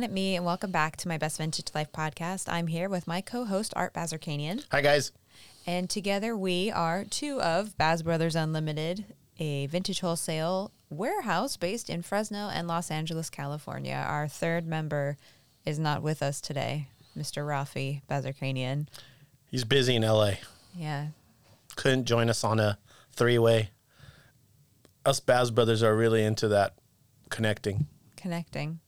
Everyone, me, and welcome back to my Best Vintage Life podcast. I'm here with my co-host Art Bazarkanian, Hi, guys. and together we are two of Baz Brothers Unlimited, a vintage wholesale warehouse based in Fresno and Los Angeles, California. Our third member is not with us today, Mr. Rafi Bazarkanian. He's busy in LA. Yeah, Couldn't join us on a three way. Us Baz brothers are really into that connecting. connecting.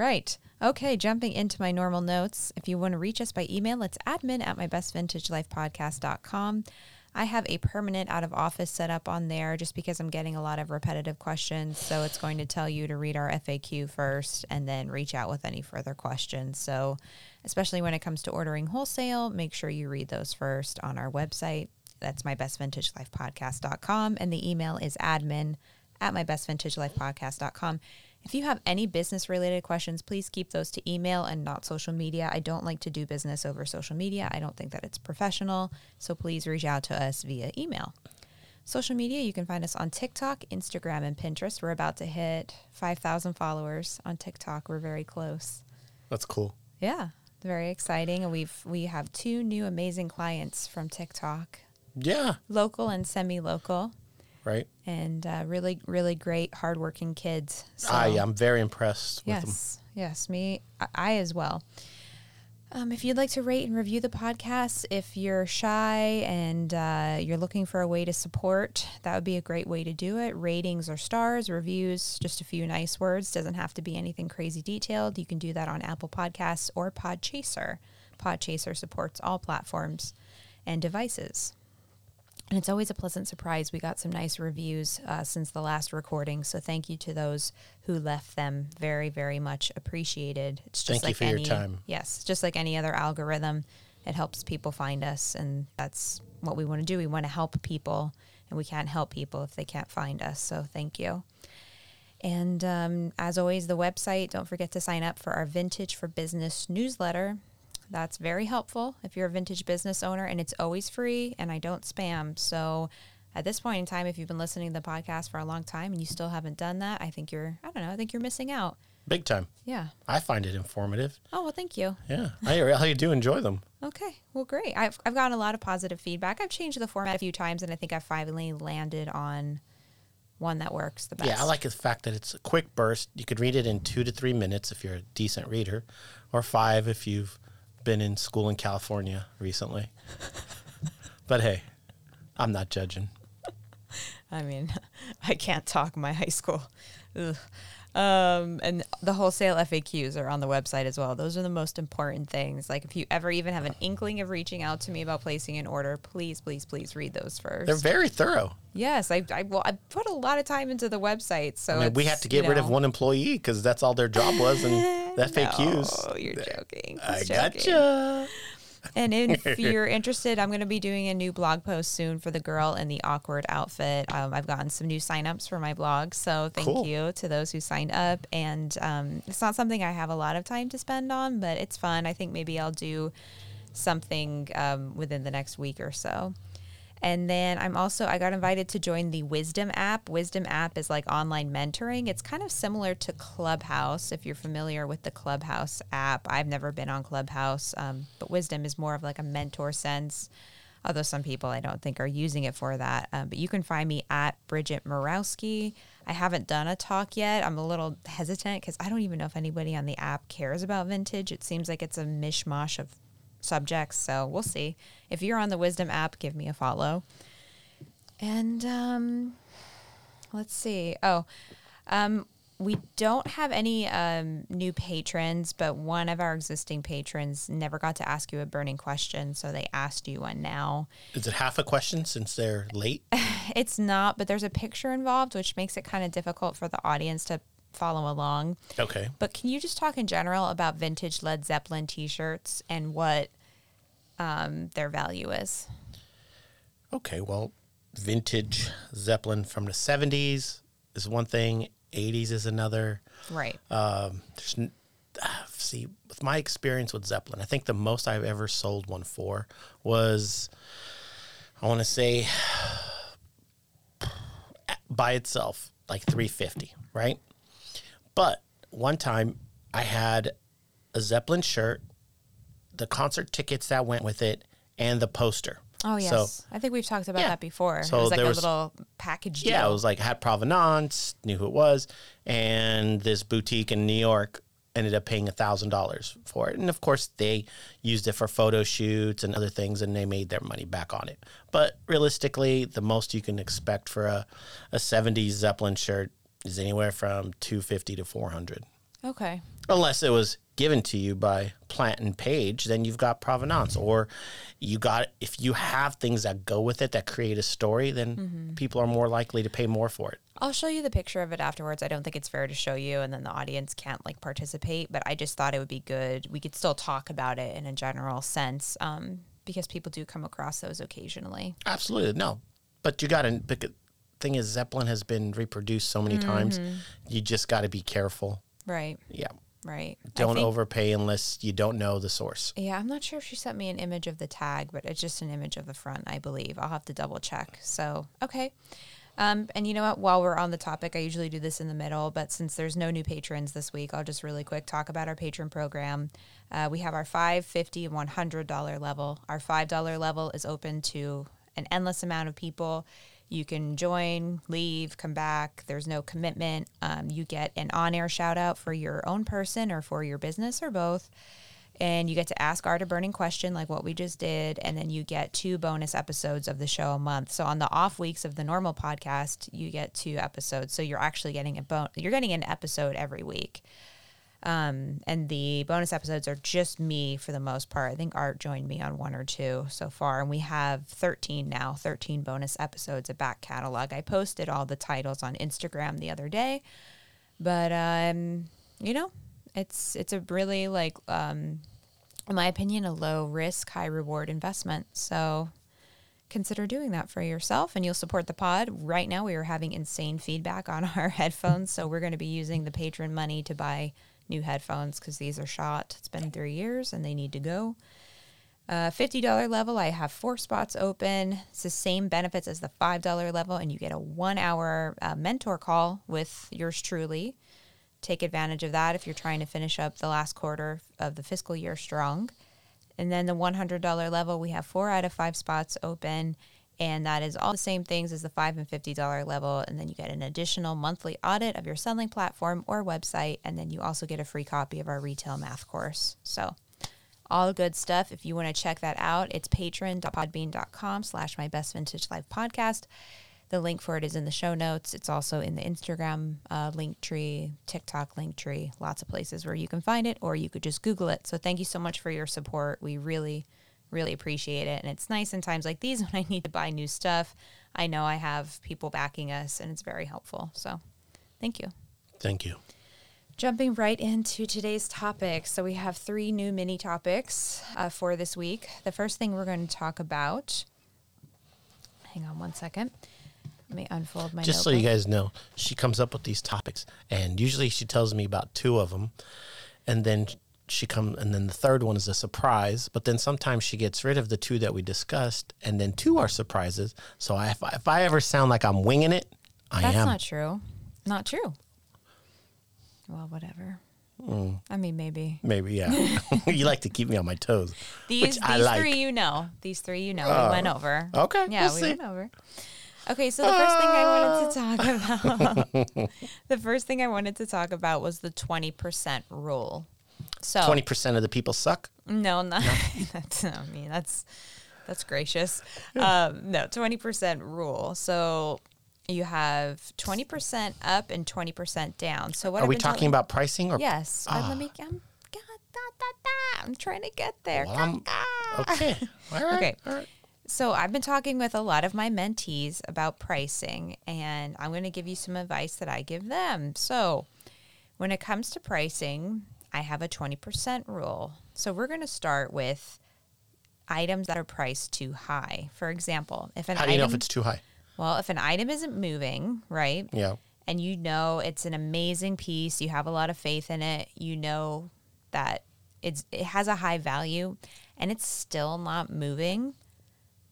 Right. Okay, jumping into my normal notes. If you want to reach us by email, it's admin at mybestvintagelifepodcast.com. I have a permanent out of office set up on there just because I'm getting a lot of repetitive questions. So it's going to tell you to read our FAQ first and then reach out with any further questions. So, especially when it comes to ordering wholesale, make sure you read those first on our website. That's mybestvintagelifepodcast.com. And the email is admin at mybestvintagelifepodcast.com. If you have any business related questions, please keep those to email and not social media. I don't like to do business over social media. I don't think that it's professional. So please reach out to us via email. Social media, you can find us on TikTok, Instagram, and Pinterest. We're about to hit 5,000 followers on TikTok. We're very close. That's cool. Yeah, very exciting. And we've we have two new amazing clients from TikTok, Yeah. local and semi-local, Right. and uh, really really great hardworking kids. So, I, I'm very impressed with them. yes, yes, me, I, I as well. Um, if you'd like to rate and review the podcast, if you're shy and uh, you're looking for a way to support, that would be a great way to do it. Ratings or stars, reviews, just a few nice words. Doesn't have to be anything crazy detailed. You can do that on Apple Podcasts or Podchaser. Podchaser supports all platforms and devices. And it's always a pleasant surprise. We got some nice reviews uh, since the last recording. So thank you to those who left them. Very, very much appreciated. It's just Thank you like for your any, time. Yes, just like any other algorithm, it helps people find us. And that's what we want to do. We want to help people, and we can't help people if they can't find us. So thank you. And um, as always, the website, don't forget to sign up for our Vintage for Business newsletter. That's very helpful if you're a vintage business owner, and it's always free, and I don't spam. So at this point in time, if you've been listening to the podcast for a long time and you still haven't done that, I think you're, I don't know, I think you're missing out. Big time. Yeah. I find it informative. Oh, well, thank you. Yeah. I really do enjoy them. Okay. Well, great. I've, I've gotten a lot of positive feedback. I've changed the format a few times, and I think I finally landed on one that works the best. Yeah, I like the fact that it's a quick burst. You could read it in two to three minutes if you're a decent reader, or five if you've been in school in California recently. but hey, I'm not judging. I mean, I can't talk my high school. Ugh. Um, and the wholesale FAQs are on the website as well. Those are the most important things. Like if you ever even have an inkling of reaching out to me about placing an order, please, please, please read those 1st They're very thorough. yes, I, I well, I put a lot of time into the website, so I mean, we had to get you rid of one employee because that's all their job was, and the FAQs. No, you're joking. I joking. gotcha. And if you're interested, I'm going to be doing a new blog post soon for the girl in the awkward outfit. Um, I've gotten some new signups for my blog, so thank Cool. you to those who signed up. And um, it's not something I have a lot of time to spend on, but it's fun. I think maybe I'll do something um, within the next week or so. And then I'm also I got invited to join the Wisdom app. Wisdom app is like online mentoring. It's kind of similar to Clubhouse if you're familiar with the Clubhouse app. I've never been on Clubhouse, um, but Wisdom is more of like a mentor sense. Although some people I don't think are using it for that. Um, but you can find me at Bridget Morowski. I haven't done a talk yet. I'm a little hesitant because I don't even know if anybody on the app cares about vintage. It seems like it's a mishmash of subjects. So we'll see. If you're on the Wisdom app, give me a follow. And um, let's see. Oh, um, we don't have any um, new patrons, but one of our existing patrons never got to ask you a burning question, so they asked you one now. Is it half a question since they're late? It's not, but there's a picture involved, which makes it kind of difficult for the audience to follow along. Okay. But can you just talk in general about vintage Led Zeppelin T-shirts and what um, their value is? Okay. Well, vintage Zeppelin from the 70s is one thing, 80s is another. Right. Um, there's see with my experience with Zeppelin, I think the most I've ever sold one for was I want to say by itself like 350, right? But one time I had a Zeppelin shirt, the concert tickets that went with it, and the poster. Oh yes, So I think we've talked about Yeah. that before. So it was like a was- little package deal. yeah, it was like had provenance, knew who it was, and this boutique in New York ended up paying a thousand dollars for it. And of course, they used it for photo shoots and other things, and they made their money back on it. But realistically, the most you can expect for a a '70s Zeppelin shirt is anywhere from two fifty to four hundred. okay. unless it was given to you by plant and page then you've got provenance or you got if you have things that go with it that create a story then Mm-hmm. people are more likely to pay more for it I'll show you the picture of it afterwards. I don't think it's fair to show you and then the audience can't like participate, but I just thought it would be good. We could still talk about it in a general sense um, because people do come across those occasionally. absolutely no but you got to thing is zeppelin has been reproduced so many times Mm-hmm. you just got to be careful Right, yeah right. Don't think- overpay unless you don't know the source Yeah, I'm not sure if she sent me an image of the tag, but it's just an image of the front, I believe. I'll have to double check. So, okay. Um, and you know what? While we're on the topic, I usually do this in the middle, but since there's no new patrons this week, I'll just really quick talk about our patron program. Uh, we have our five, fifty, and one hundred dollar level. Our five dollar level is open to an endless amount of people. You can join, leave, come back. There's no commitment. Um, you get an on air shout out for your own person or for your business or both and you get to ask Art a burning question like what we just did, and then you get two bonus episodes of the show a month. So on the off weeks of the normal podcast, you get two episodes. So you're actually getting a bon- you're getting an episode every week. Um, and the bonus episodes are just me for the most part. I think Art joined me on one or two so far, and we have 13 now, 13 bonus episodes, a back catalog. I posted all the titles on Instagram the other day, but um, you know, it's it's a really like um, in my opinion, a low risk, high reward investment. So consider doing that for yourself and you'll support the pod. Right now, we are having insane feedback on our headphones. So we're going to be using the patron money to buy new headphones because these are shot. It's been three years and they need to go. Uh, $50 level, I have four spots open. It's the same benefits as the $5 level, and you get a one hour uh, mentor call with yours truly take advantage of that if you're trying to finish up the last quarter of the fiscal year strong. And then the $100 level, we have four out of five spots open. And that is all the same things as the 5 and $50 level. And then you get an additional monthly audit of your selling platform or website. And then you also get a free copy of our retail math course. So all good stuff. If you want to check that out, it's patron.podbean.com slash my best vintage life podcast. The link for it is in the show notes. It's also in the Instagram uh, link tree, TikTok link tree, lots of places where you can find it, or you could just Google it. So thank you so much for your support. We really, really appreciate it. And it's nice in times like these when I need to buy new stuff. I know I have people backing us, and it's very helpful. So thank you. thank you Jumping right into today's topic. So, we have three new mini topics uh, for this week. The first thing we're going to talk about, hang on one second. Let me unfold my just so you guys know, she comes up with these topics, and usually she tells me about two of them, and then she come, and then the third one is a surprise. But then sometimes she gets rid of the two that we discussed, and then two are surprises. So I, if, I, if I ever sound like I'm winging it, I am. That's am. not true. Not true. Well, whatever. Mm. I mean, maybe. Maybe yeah. you like to keep me on my toes, These, these like. three you know. These three you know. Oh. we went over. Okay, Yeah, we'll we see. went over. Okay, so the first thing I wanted to talk about the first thing I wanted to talk about was the 20% rule. So Twenty percent of the people suck. No, not that's I mean that's that's gracious. Um, no, twenty percent rule. So you have twenty percent up and twenty percent down. So what Are I've we talking about pricing or? Yes. let me. I'm, God, da, da, da, I'm trying to get there. Well, I'm- Ah. Okay. All right. Okay. All right. So I've been talking with a lot of my mentees about pricing, and I'm going to give you some advice that I give them. So when it comes to pricing, I have a 20% rule. So we're going to start with items that are priced too high. For example, if an How do you know if it's too high? well, if an item isn't moving, right? Yeah. and you know it's an amazing piece, you have a lot of faith in it, you know that it's it has a high value and it's still not moving,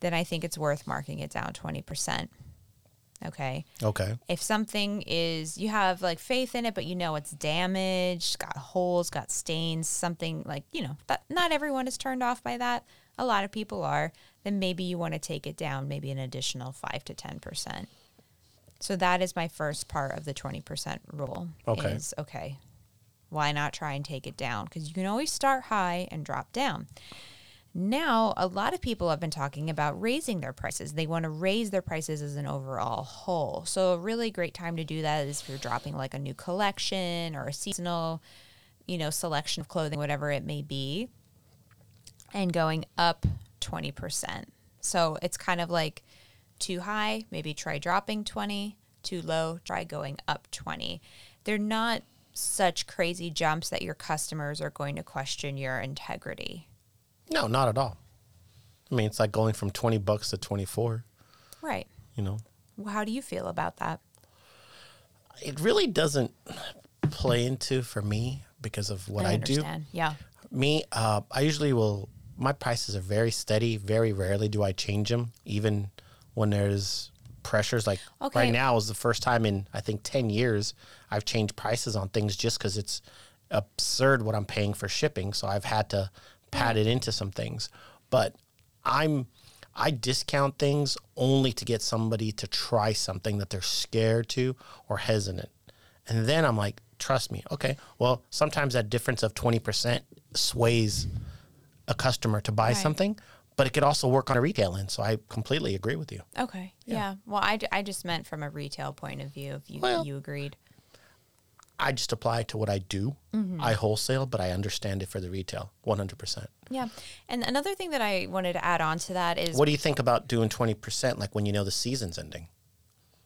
then I think it's worth marking it down 20%. Okay. Okay. If something is, you have like faith in it, but you know it's damaged, got holes, got stains, something like, you know, that not everyone is turned off by that. A lot of people are. Then maybe you want to take it down, maybe an additional 5 to 10%. So that is my first part of the 20% rule. Okay. Is okay, why not try and take it down? Because you can always start high and drop down. Now, a lot of people have been talking about raising their prices. They want to raise their prices as an overall whole. So, a really great time to do that is if you're dropping like a new collection or a seasonal, you know, selection of clothing, whatever it may be, and going up 20%. So, it's kind of like too high, maybe try dropping 20, too low, try going up 20. They're not such crazy jumps that your customers are going to question your integrity. No, not at all. I mean, it's like going from 20 bucks to 24, Right. you know. How do you feel about that? It really doesn't play into for me because of what I, do. understand. Yeah. Me, uh, I usually will. My prices are very steady. Very rarely do I change them, even when there's pressures. Like Okay. right now is the first time in I think ten years I've changed prices on things just because it's absurd what I'm paying for shipping. So I've had to pad it into some things. But I'm I discount things only to get somebody to try something that they're scared to or hesitant. And then I'm like, trust me. Okay. Well, sometimes that difference of 20% sways a customer to buy Right. something, but it could also work on a retail end. So I completely agree with you. Okay. Yeah. Well, I, I just meant from a retail point of view. If you Well- you agreed. I just apply it to what I do. Mm-hmm. I wholesale, but I understand it for the retail 100%. Yeah. And another thing that I wanted to add on to that is What do you think about doing 20% like when you know the season's ending?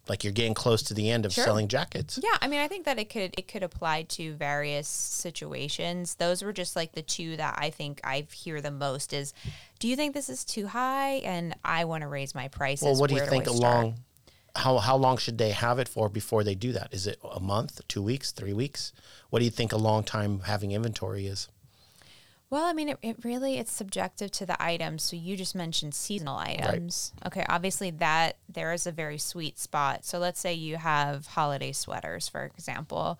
Like you're getting close to the end of Sure. selling jackets. Yeah, I mean, I think that it could it could apply to various situations. Those were just like the two that I think I hear the most. Is do you think this is too high, and I want to raise my prices? Well, what do you think along how how long should they have it for before they do that? Is it a month, 2 weeks, 3 weeks? What do you think a long time having inventory is? Well, I mean, it, it really it's subjective to the items. So you just mentioned seasonal items. Okay, obviously that there is a very sweet spot. So let's say you have holiday sweaters, for example,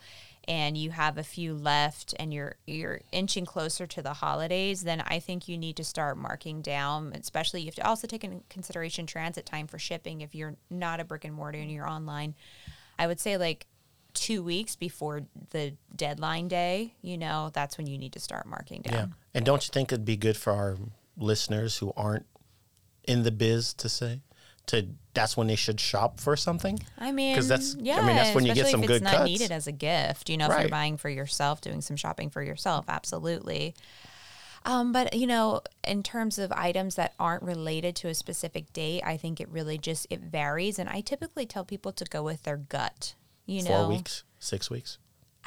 and you have a few left, and you're you're inching closer to the holidays. Then I think you need to start marking down. Especially you have to also take into consideration transit time for shipping. If you're not a brick and mortar and you're online, I would say like two weeks before the deadline day. You know, that's when you need to start marking down. Yeah. And don't you think it'd be good for our listeners who aren't in the biz to say to that's when they should shop for something? I mean, 'Cause that's- yeah, I mean, that's when you get some if good it's not cuts. needed as a gift. You know, if Right. you're buying for yourself, doing some shopping for yourself, absolutely. Um, but you know, in terms of items that aren't related to a specific date, I think it really just it varies, and I typically tell people to go with their gut. You know, Four weeks, six weeks.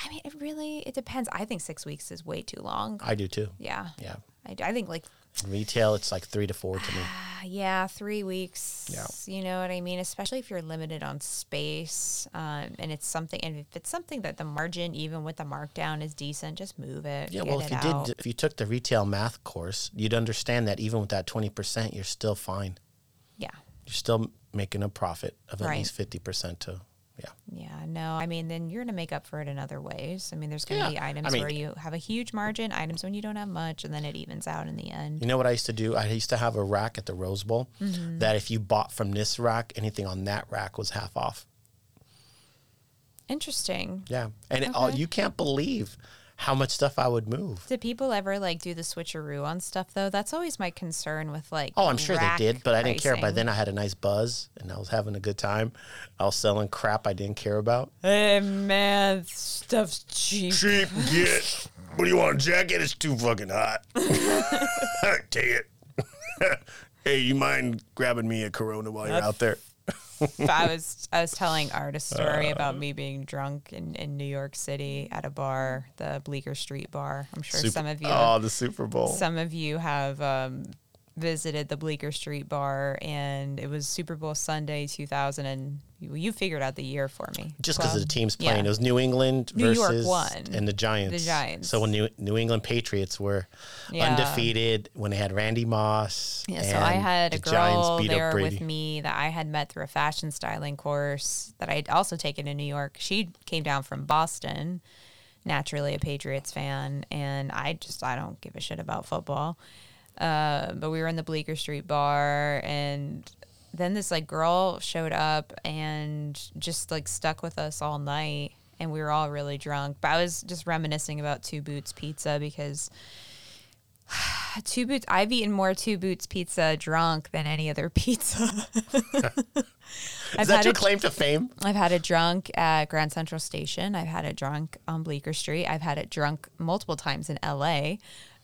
I mean, it really it depends. I think six weeks is way too long. I do too. Yeah, Yeah. I, I think like retail, it's like three to four to me. Ah, yeah, three weeks. Yeah. You know what I mean? Especially if you're limited on space, um, and it's something, and if it's something that the margin, even with the markdown, is decent, just move it. Yeah, well, if you out. did, if you took the retail math course, you'd understand that even with that twenty percent, you're still fine. yeah, You're still making a profit of at Right. least fifty percent to, yeah. yeah. No, I mean, then you're gonna make up for it in other ways. I mean, there's gonna Yeah, be I items mean- where you have a huge margin, items when you don't have much, and then it evens out in the end. You know what I used to do? I used to have a rack at the Rose Bowl Mm-hmm. that if you bought from this rack, anything on that rack was half off. Interesting. Yeah, and it, all, you can't believe how much stuff I would move. Did people ever like do the switcheroo on stuff though? That's always my concern with like. Oh, I'm sure they did, but I didn't care. By then, I had a nice buzz and I was having a good time. I was selling crap I didn't care about. Hey man, stuff's cheap. Cheap, get. What do you want, a jacket? It's too fucking hot. Take it. hey, you mind grabbing me a Corona while you're out there? I was I was telling Art a story about me being drunk in, in New York City at a bar, the Bleecker Street bar. I'm sure Super- some of you oh, the Super Bowl. some of you have um, visited the Bleecker Street Bar, and it was Super Bowl Sunday 2000, and you, you figured out the year for me. Just because of the teams playing, Yeah. it was New England New York versus won. and the Giants. The Giants. So when New, New England Patriots were Yeah. undefeated, when they had Randy Moss, Yeah, so I had a the girl there with me that I had met through a fashion styling course that I had also taken in New York. She came down from Boston, naturally a Patriots fan, and I just I don't give a shit about football. Uh, but we were in the Bleecker Street bar, and then this like girl showed up and just like stuck with us all night, and we were all really drunk. But I was just reminiscing about Two Boots Pizza because Two Boots. I've eaten more Two Boots pizza drunk than any other pizza. I've Is that had your it- claim to fame? I've had it drunk at Grand Central Station. I've had it drunk on Bleecker Street. I've had it drunk multiple times in LA.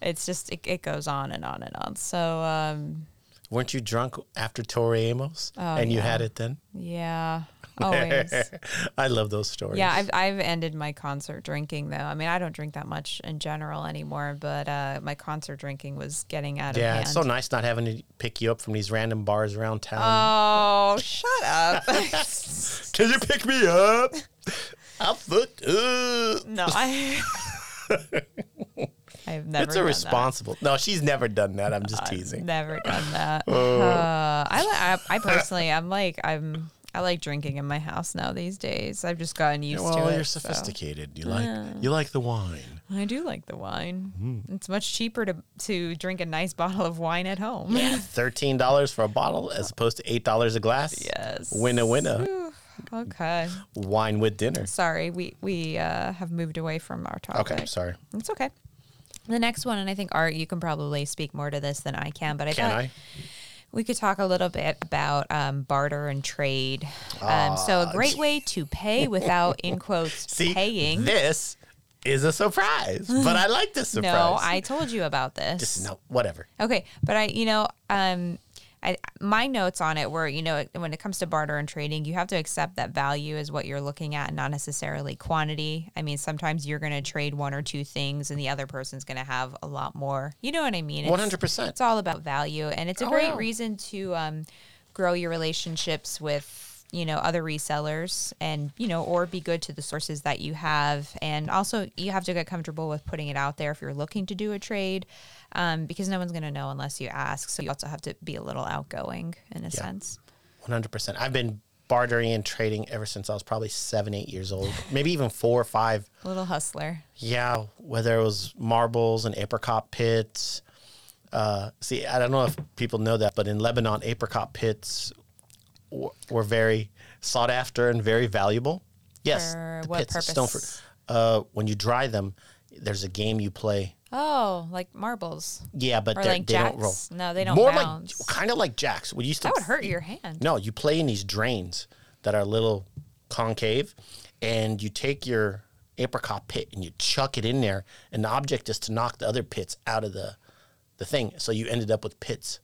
It's just it, it goes on and on and on. So um, Weren't you drunk after Tori Amos? Oh, and you had it then? yeah, always. I love those stories. Yeah, I've I've ended my concert drinking though. I mean, I don't drink that much in general anymore, but uh, my concert drinking was getting out of yeah, hand. it's so nice not having to pick you up from these random bars around town. Oh, shut up. Can you pick me up? I'm fucked up. no, I. I've never. It's irresponsible. No, she's never done that. I'm just I've teasing. Never done that. Oh. Uh, I, I I personally I'm like I'm I like drinking in my house now these days. I've just gotten used well, to it. you're so. sophisticated. You like you like the wine. I do like the wine. Mm-hmm. It's much cheaper to to drink a nice bottle of wine at home. Yeah, Thirteen dollars for a bottle as opposed to eight dollars a glass. Yes. Winner, winner. Okay. Wine with dinner. Sorry, we we uh, have moved away from our topic. Okay, sorry. It's okay. The next one, and I think Art, you can probably speak more to this than I can, but I Can thought I? we could talk a little bit about um, barter and trade. Um, so a great way to pay without, in quotes, See, paying. this is a surprise, but I like this surprise. No, I told you about this. just no, whatever. Okay, but I, you know, um, I my notes on it were, you know, when it comes to barter and trading, you have to accept that value is what you're looking at, not necessarily quantity. I mean, sometimes you're going to trade one or two things, and the other person's going to have a lot more. You know what I mean? It's- One hundred percent. It's all about value, and it's a Oh, great reason to um, grow your relationships with you know other resellers and you know or be good to the sources that you have and also you have to get comfortable with putting it out there if you're looking to do a trade um, because no one's going to know unless you ask so you also have to be a little outgoing in a sense One hundred percent. I've been bartering and trading ever since I was probably seven, eight years old, maybe even four or five. a little hustler Yeah, whether it was marbles and apricot pits. Uh, see, I don't know if people know that, but in Lebanon, apricot pits were very sought after and very valuable. Yes, For the what pits, purpose? Uh, when you dry them, there's a game you play. oh like marbles Yeah, but or they're- like they don't roll. jacks no they don't More bounce like kind of like jacks. We used to that would hurt your hand no, you play in these drains that are a little concave, and you take your apricot pit and you chuck it in there, and the object is to knock the other pits out of the the thing. So you ended up with pits.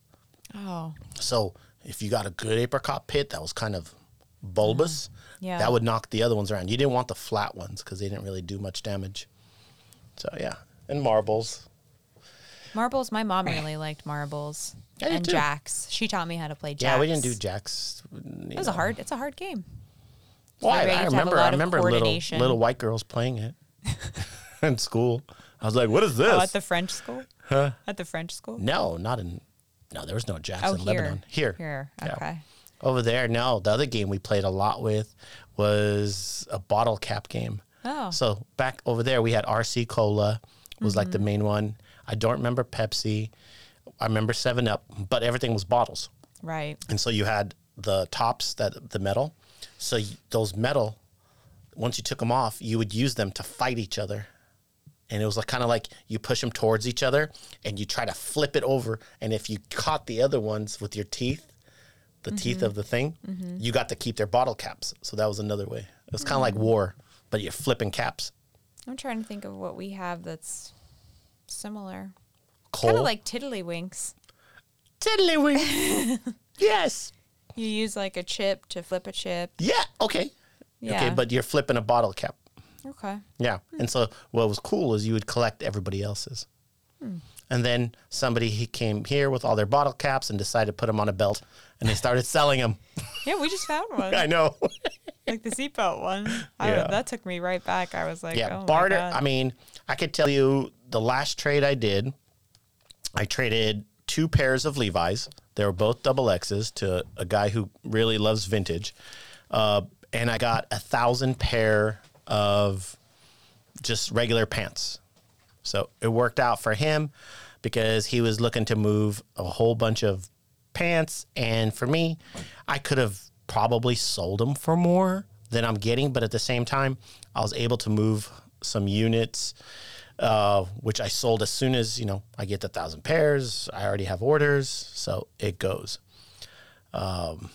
oh So if you got a good apricot pit that was kind of bulbous, mm-hmm. Yeah. that would knock the other ones around. You didn't want the flat ones because they didn't really do much damage. So yeah, and marbles. Marbles. My mom really liked marbles and too. jacks. She taught me how to play jacks. Yeah, we didn't do jacks. It was a hard. It's a hard game. Well, I, I have to have a remember. I remember little little white girls playing it in school. I was like, "What is this?" Oh, at the French school. Huh? At the French school. no, not in. No, there was no Jackson, Oh, here. Lebanon. Here, Here. Yeah. Okay. over there. No, the other game we played a lot with was a bottle cap game. Oh. So back over there, we had RC Cola was like Mm-hmm. the main one. I don't remember Pepsi. I remember Seven Up, but everything was bottles. Right. And so you had the tops that the metal. So y- those metal, once you took them off, you would use them to fight each other. And it was like kind of like you push them towards each other and you try to flip it over. And if you caught the other ones with your teeth, the teeth of the thing, mm-hmm. you got to keep their bottle caps. So that was another way. It was kind of like mm. war, but you're flipping caps. I'm trying to think of what we have that's similar. Kind of like tiddlywinks. tiddlywinks yes. You use like a chip to flip a chip. Yeah. Okay. yeah. Okay, but you're flipping a bottle cap. Okay. Yeah. And so what was cool is you would collect everybody else's. And then somebody he came here with all their bottle caps and decided to put them on a belt, and they started selling them. Yeah, we just found one. I know. like the seatbelt one. I, Yeah. that took me right back. I was like, yeah, oh my barter. I mean, I could tell you the last trade I did, I traded two pairs of Levi's. They were both double X's to a guy who really loves vintage, uh, and I got a thousand pair of just regular pants. So it worked out for him because he was looking to move a whole bunch of pants. And for me, I could have probably sold them for more than I'm getting. But at the same time, I was able to move some units, uh, which I sold as soon as, you know, I get the thousand pairs. I already have orders. So it goes. Um,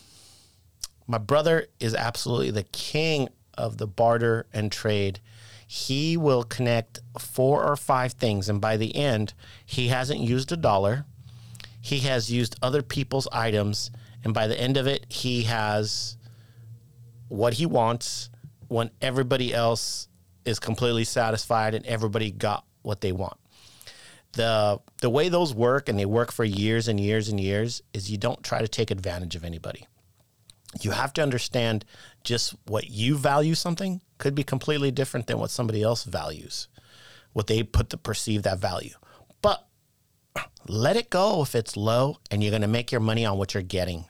my brother is absolutely the king of the barter and trade. He will connect four or five things, and by the end, he hasn't used a dollar. He has used other people's items, and by the end of it, he has what he wants when everybody else is completely satisfied and everybody got what they want. The the way those work and they work for years and years and years is you don't try to take advantage of anybody you have to understand just what you value something could be completely different than what somebody else values what they put to perceive that value. But let it go if it's low and you're going to make your money on what you're getting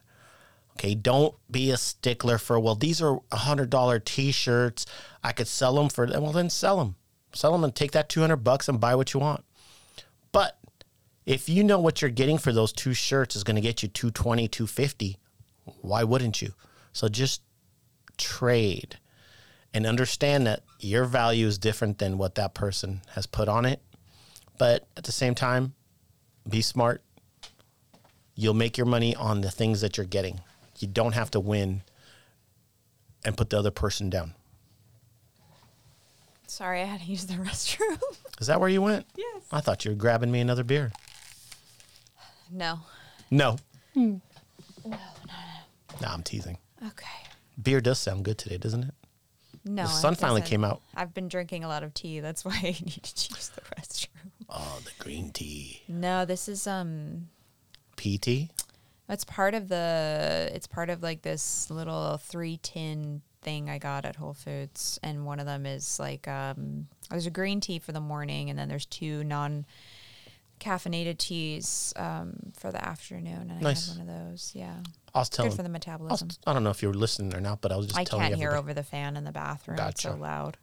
okay? Don't be a stickler for well these are $100 t-shirts i could sell them for them. well then sell them sell them and take that 200 bucks and buy what you want. But if you know what you're getting for those two shirts is going to get you 220 250 why wouldn't you? So just trade and understand that your value is different than what that person has put on it. But at the same time, be smart. You'll make your money on the things that you're getting. You don't have to win and put the other person down. Sorry, I had to use the restroom. Is that where you went? yes. I thought you were grabbing me another beer. No. No. Hmm. No, no, no. I'm teasing. Okay. Beer does sound good today, doesn't it? No. The sun finally came out. I've been drinking a lot of tea. That's why I needed to use the restroom. Oh, the green tea. No, this is um PT? it's part of the it's part of like this little three tin thing I got at Whole Foods and one of them is like um there's a green tea for the morning and then there's two non caffeinated teas um for the afternoon and Nice. I had one of those. Yeah. I was telling Good for the I, was, metabolism. I don't know if you were listening or not, but I was just I telling can't hear everybody. over the fan in the bathroom. It's so Gotcha. loud.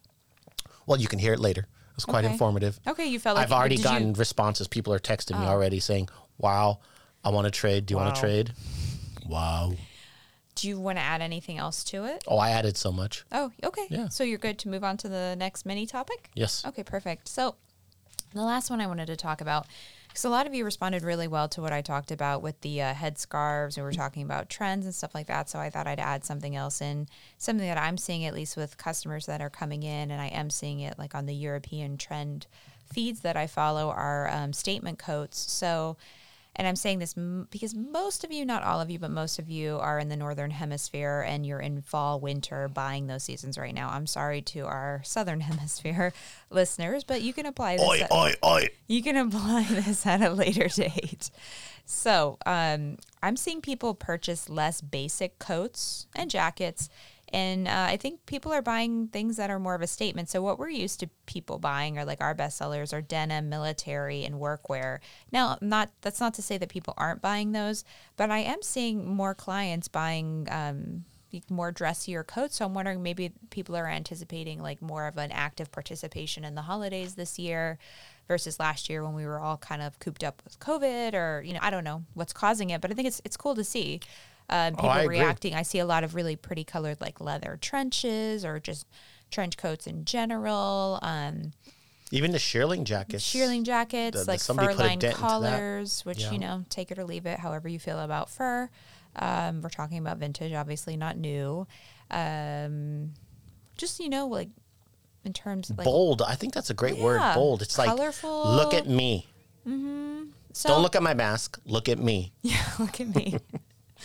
Well, you can hear it later. It was quite Okay. informative. Okay, you felt like I've already did you- gotten responses. People are texting me Oh. already saying, "Wow, I want to trade. Do you want to trade?" Wow. Do you want to add anything else to it? Oh, I added so much. Oh, okay. Yeah. So you're good to move on to the next mini topic? Yes. Okay, perfect. So the last one I wanted to talk about, because a lot of you responded really well to what I talked about with the uh, headscarves. We were talking about trends and stuff like that. So I thought I'd add something else in, something that I'm seeing at least with customers that are coming in, and I am seeing it like on the European trend feeds that I follow are um, statement coats. So and I'm saying this m- because most of you, not all of you, but most of you are in the northern hemisphere and you're in fall, winter buying those seasons right now. I'm sorry to our southern hemisphere listeners, but you can apply this. Oi, at- oi, oi. you can apply this at a later date. So um, I'm seeing people purchase less basic coats and jackets. And uh, I think people are buying things that are more of a statement. So what we're used to people buying are like our best sellers are denim, military, and workwear. Now, not that's not to say that people aren't buying those, but I am seeing more clients buying um, more dressier coats. So I'm wondering maybe people are anticipating like more of an active participation in the holidays this year versus last year when we were all kind of cooped up with COVID or you know I don't know what's causing it, but I think it's it's cool to see um, people Oh, I reacting. I see a lot of really pretty colored like leather trenches or just trench coats in general. Um, Even the shearling jackets. shearling jackets, the- like fur lined dent into that. collars, which Yeah. you know, take it or leave it, however you feel about fur. Um, we're talking about vintage, obviously not new. Um, just you know, like in terms of like Bold. I think that's a great word. Bold. It's like Colorful. look at me. so, Don't look at my mask. Look at me. Yeah, look at me.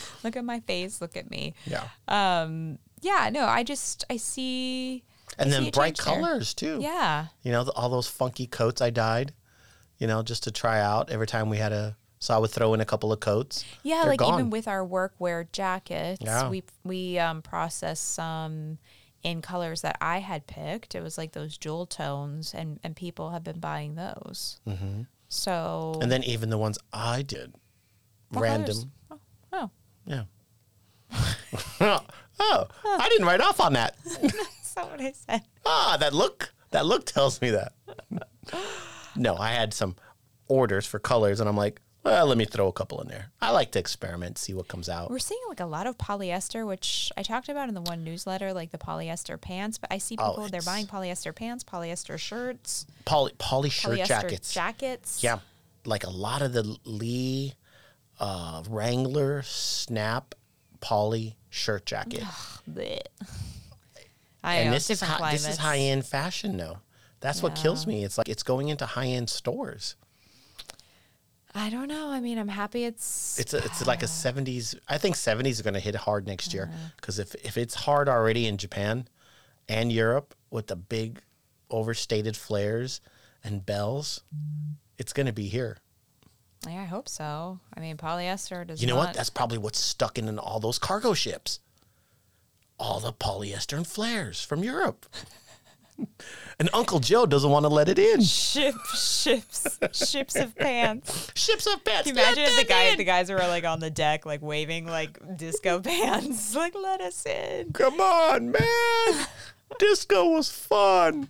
look at my face. Look at me. Yeah. Um, yeah, no, I just I see. and I then see bright change there. colors too. Yeah, You know, all those funky coats I dyed. you know, just to try out every time we had a. So I would throw in a couple of coats. Yeah, They're like even with our workwear jackets, Yeah. we we um, processed some in colors that I had picked. It was like those jewel tones, and and people have been buying those. Mm-hmm. So And then even the ones I did, What random. colors? Oh, oh, Yeah. oh, I didn't write off on that. that's not what I said. Ah, that look. That look tells me that. no, I had some orders for colors, and I'm like, well, let me throw a couple in there. I like to experiment, see what comes out. We're seeing like a lot of polyester, which I talked about in the one newsletter, like the polyester pants. But I see Oh, people they're buying polyester pants, polyester shirts, Poly poly shirt polyester jackets. jackets. Yeah, like a lot of the Lee, uh, Wrangler, Snap, poly shirt jacket. I and know this is different high, this is climates. high end fashion, though. That's what kills me. It's like it's going into high end stores. I don't know. I mean, I'm happy it's It's a, it's like a '70s. I think '70s are going to hit hard next year Uh-huh. because if if it's hard already in Japan and Europe with the big overstated flares and bells, it's going to be here. Yeah, I hope so. I mean, polyester does. You know not, what? That's probably what's stuck in all those cargo ships. All the polyester and flares from Europe. and Uncle Joe doesn't want to let it in. ship ships ships of pants. Ships of pants. Can you imagine let if the guy in. the guys were like on the deck, like waving like disco pants, like let us in. Come on, man. Disco was fun.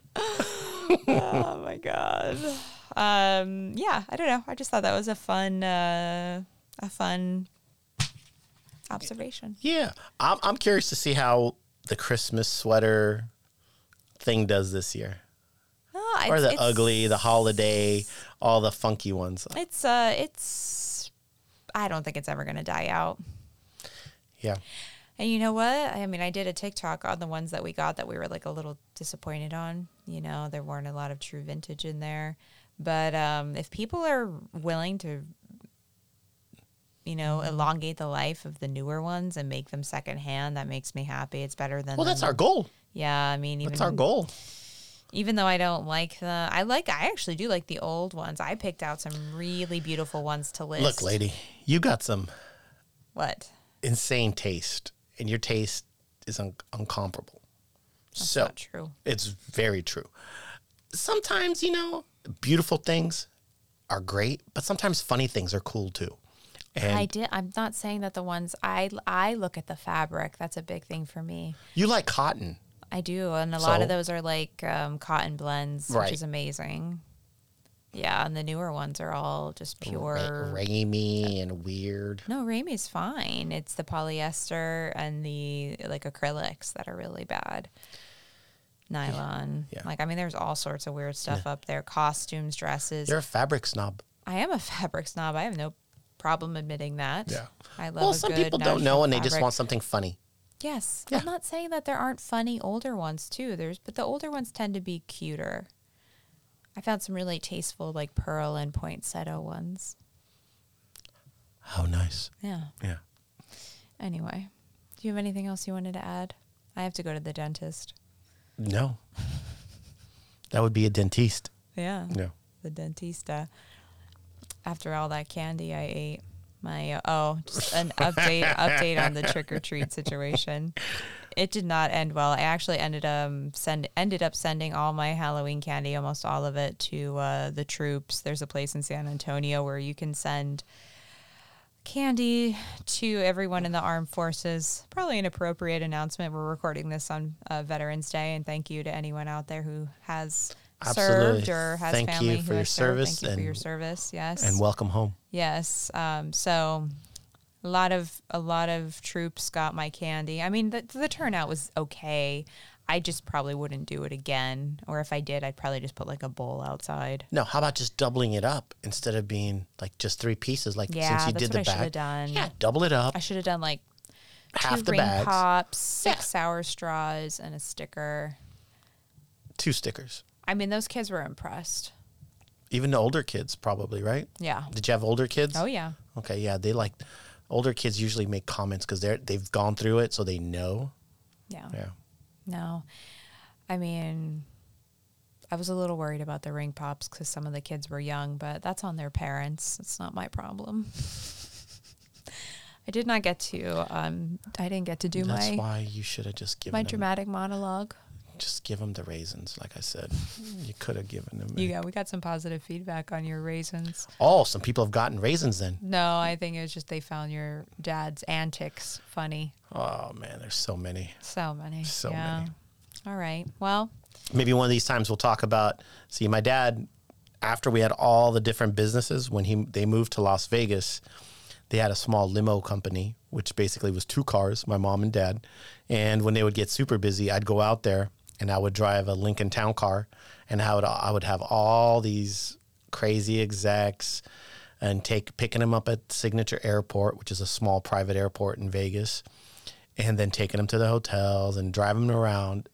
Oh my god. Um, yeah, I don't know. I just thought that was a fun, uh, a fun observation. Yeah, I'm, I'm curious to see how the Christmas sweater thing does this year, Oh, or the ugly, the holiday, all the funky ones. It's uh, it's. I don't think it's ever gonna die out. Yeah, And you know what? I mean, I did a TikTok on the ones that we got that we were like a little disappointed on. You know, there weren't a lot of true vintage in there. But um, if people are willing to, you know, elongate the life of the newer ones and make them secondhand, that makes me happy. It's better than. well, that's our goal. Yeah, I mean, even That's our goal. even though I don't like the, I like, I actually do like the old ones. I picked out some really beautiful ones to list. Look, lady, you got some What? insane taste, and your taste is un- uncomparable. That's so not true. it's very true. Sometimes, you know, beautiful things are great, but sometimes funny things are cool too. And I did. I'm not saying that the ones I I look at the fabric. That's a big thing for me. you like cotton. I do, and a lot of those are like um, cotton blends, Right. which is amazing. Yeah, and the newer ones are all just pure. Ra- and weird. no, Ramie's fine. It's the polyester and the like acrylics that are really bad. Nylon. Yeah. Like I mean, there's all sorts of weird stuff up there. Costumes, dresses. You're a fabric snob. I am a fabric snob. I have no problem admitting that. Yeah. I love. Well, some people don't know and they just want something funny. Yes. Yeah. I'm not saying that there aren't funny older ones too. There's but the older ones tend to be cuter. I found some really tasteful like pearl and poinsettia ones. How nice. Yeah. Yeah. Anyway, do you have anything else you wanted to add? I have to go to the dentist. No. that would be a dentiste. Yeah. No. The dentista. After all that candy I ate, my uh, oh, just an update update on the trick or treat situation. It did not end well. I actually ended um send ended up sending all my Halloween candy, almost all of it, to uh, the troops. There's a place in San Antonio where you can send candy to everyone in the armed forces. Probably an appropriate announcement. We're recording this on uh, Veterans Day, and thank you to anyone out there who has Absolutely. served or has Thank you family for who your has served. service Thank you for your service. Yes, And welcome home. yes. Um, so a lot of a lot of troops got my candy. I mean, the the turnout was okay. I just probably wouldn't do it again, or if I did, I'd probably just put like a bowl outside. No, how about just doubling it up instead of being like just three pieces like Yeah, since you that's did what the I should have done. Yeah, double it up. I should have done like half two the ring bags. pops, six sour straws, and a sticker. Two stickers. I mean, those kids were impressed. Even the older kids probably, right? Yeah. Did you have older kids? Oh yeah. Okay, yeah, they like older kids usually make comments because they're they've gone through it, so they know. Yeah. Yeah. No. I mean, I was a little worried about the ring pops because some of the kids were young, but that's on their parents. It's not my problem. I did not get to. Um, I didn't get to do That's my why you should have just given my dramatic monologue. Just give them the raisins. Like I said, you could have given them. You got we got some positive feedback on your raisins. oh, some people have gotten raisins then. No, I think it was just they found your dad's antics funny. Oh man, there's so many. So many. So yeah. many. All right. Well, maybe one of these times we'll talk about see my dad after we had all the different businesses when he they moved to Las Vegas they had a small limo company which basically was two cars my mom and dad and when they would get super busy I'd go out there and I would drive a Lincoln Town car and I would I would have all these crazy execs and take picking them up at Signature Airport which is a small private airport in Vegas and then taking them to the hotels and driving them around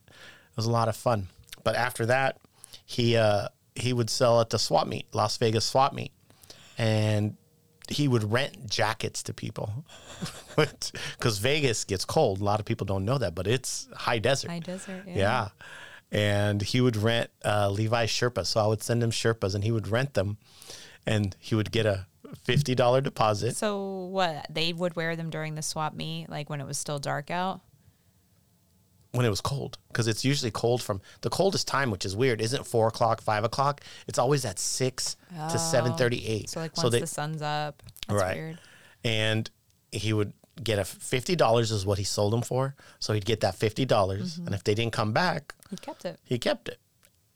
it was a lot of fun. But after that, he uh, he would sell at the swap meet, Las Vegas swap meet, and he would rent jackets to people because Vegas gets cold. A lot of people don't know that, but it's high desert. high desert. yeah. And he would rent uh, Levi Sherpas. So I would send him Sherpas and he would rent them and he would get a $50 deposit. So what? They would wear them during the swap meet, like when it was still dark out. When it was cold because it's usually cold from the coldest time, which is weird. Isn't four o'clock, five o'clock? It's always at six to seven thirty eight. So like once they, the sun's up. That's right, weird. and he would get a fifty dollars is what he sold them for. So he'd get that fifty dollars, Mm-hmm. and if they didn't come back, He kept it. he kept it,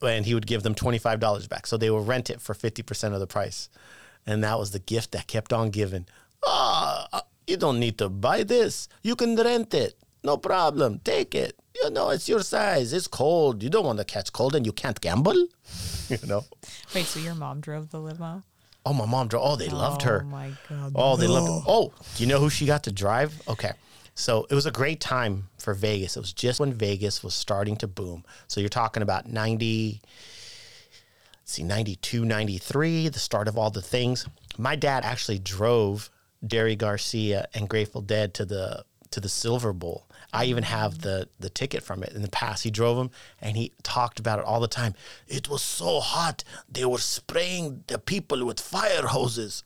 and he would give them twenty five dollars back. So they would rent it for fifty percent of the price, and that was the gift that kept on giving. Ah, you don't need to buy this. You can rent it. No problem. Take it. You know, it's your size. It's cold. You don't want to catch cold, and you can't gamble. you know. Wait, so your mom drove the limo? Oh, my mom drove. Oh, they loved her. Oh my god. Oh, they loved her. Oh, do you know who she got to drive? Okay. So it was a great time for Vegas. It was just when Vegas was starting to boom. So you're talking about 90, let's see, 92, 93, the start of all the things. My dad actually drove Jerry Garcia and Grateful Dead to the to the Silver Bowl. I even have the the ticket from it in the past. He drove them and he talked about it all the time. It was so hot. They were spraying the people with fire hoses,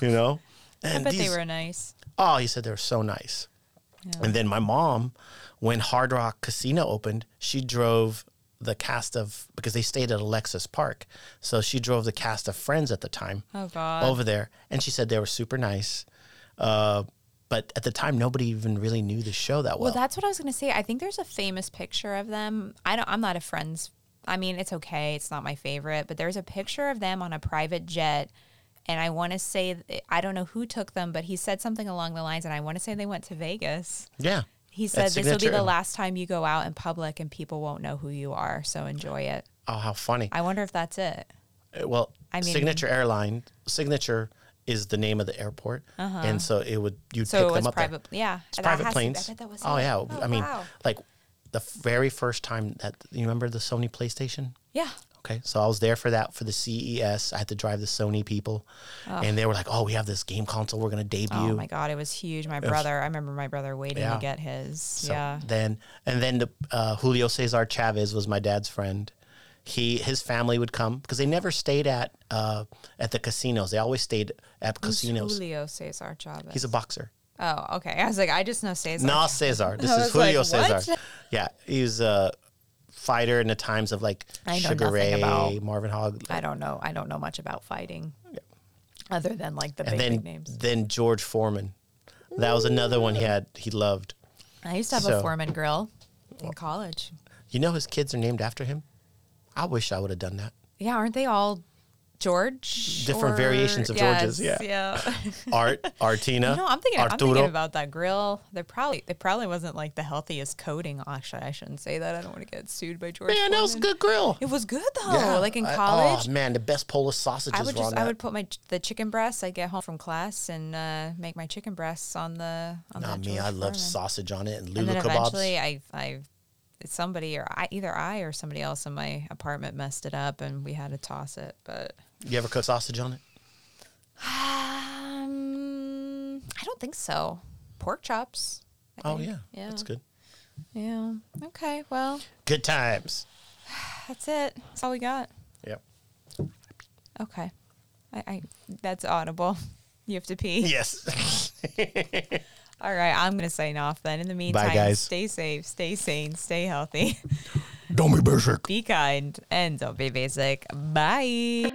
you know? I And bet they were nice. Oh, he said they were so nice. And then my mom, when Hard Rock Casino opened, she drove the cast of because they stayed at Alexis Park, so she drove the cast of Friends at the time Oh god. over there, and she said they were super nice. Uh, but at the time, nobody even really knew the show that well. Well, that's what I was going to say. I think there's a famous picture of them. I don't. I'm not a friends. I mean, it's okay. It's not my favorite, but there's a picture of them on a private jet, and I want to say I don't know who took them, but he said something along the lines, and I want to say they went to Vegas. yeah, He said this will be the last time you go out in public, and people won't know who you are. So enjoy it. Oh, how funny! I wonder if that's it. Well, I mean- Signature Airline, Signature is the name of the airport, and so it would you'd Uh-huh. So pick it them was up there. private. Yeah, It's private to- planes. I bet that was oh it. yeah, Oh, I mean, wow. like the very first time that you remember the Sony PlayStation. yeah. Okay, so I was there for that for the CES. I had to drive the Sony people, and they were like, "Oh, we have this game console. We're gonna debut." Oh my god, it was huge. My brother, I remember my brother waiting Yeah. to get his. So yeah. Then and then the uh, Julio Cesar Chavez was my dad's friend. He his family would come because they never stayed at uh, at the casinos. They always stayed at Who's casinos. Julio Cesar Chavez. He's a boxer. Oh, okay. I was like, I just know Cesar. No, Cesar. This is was like, Julio what? Cesar. Yeah, he's a fighter in the times of like I know Sugar Ray, about- Marvin Hogg, I don't know. I don't know much about fighting, other than like the and big, then big names. then George Foreman. That was another one he had. He loved. I used to have so- a Foreman grill in college. You know his kids are named after him. I wish I would have done that. Yeah, aren't they all George? Different or- variations of Yes, Georges, yeah. yeah. Art, Artina, You know, I'm thinking. I'm thinking about that grill. They probably, they probably wasn't like the healthiest coating. Actually, I shouldn't say that. I don't want to get sued by George. Man, that was a good grill. It was good though. Like in I- college, oh man, the best Polish sausages I would were on just that. I would put my the chicken breasts. I get home from class and uh, make my chicken breasts on the on Not me. George I love sausage on it and And Lulu then kebabs. eventually, I I somebody or I either I or somebody else in my apartment messed it up, and we had to toss it. But You ever cook sausage on it? um, I don't think so. Pork chops. I Oh think. yeah, yeah, that's good. Yeah. Okay. Well, Good times. That's it. That's all we got. Yep. Okay. I, I that's audible. You have to pee. Yes. All right, I'm gonna sign off then. In the meantime, Bye, guys. stay safe, stay sane, stay healthy, Don't be basic. be kind, and don't be basic. Bye.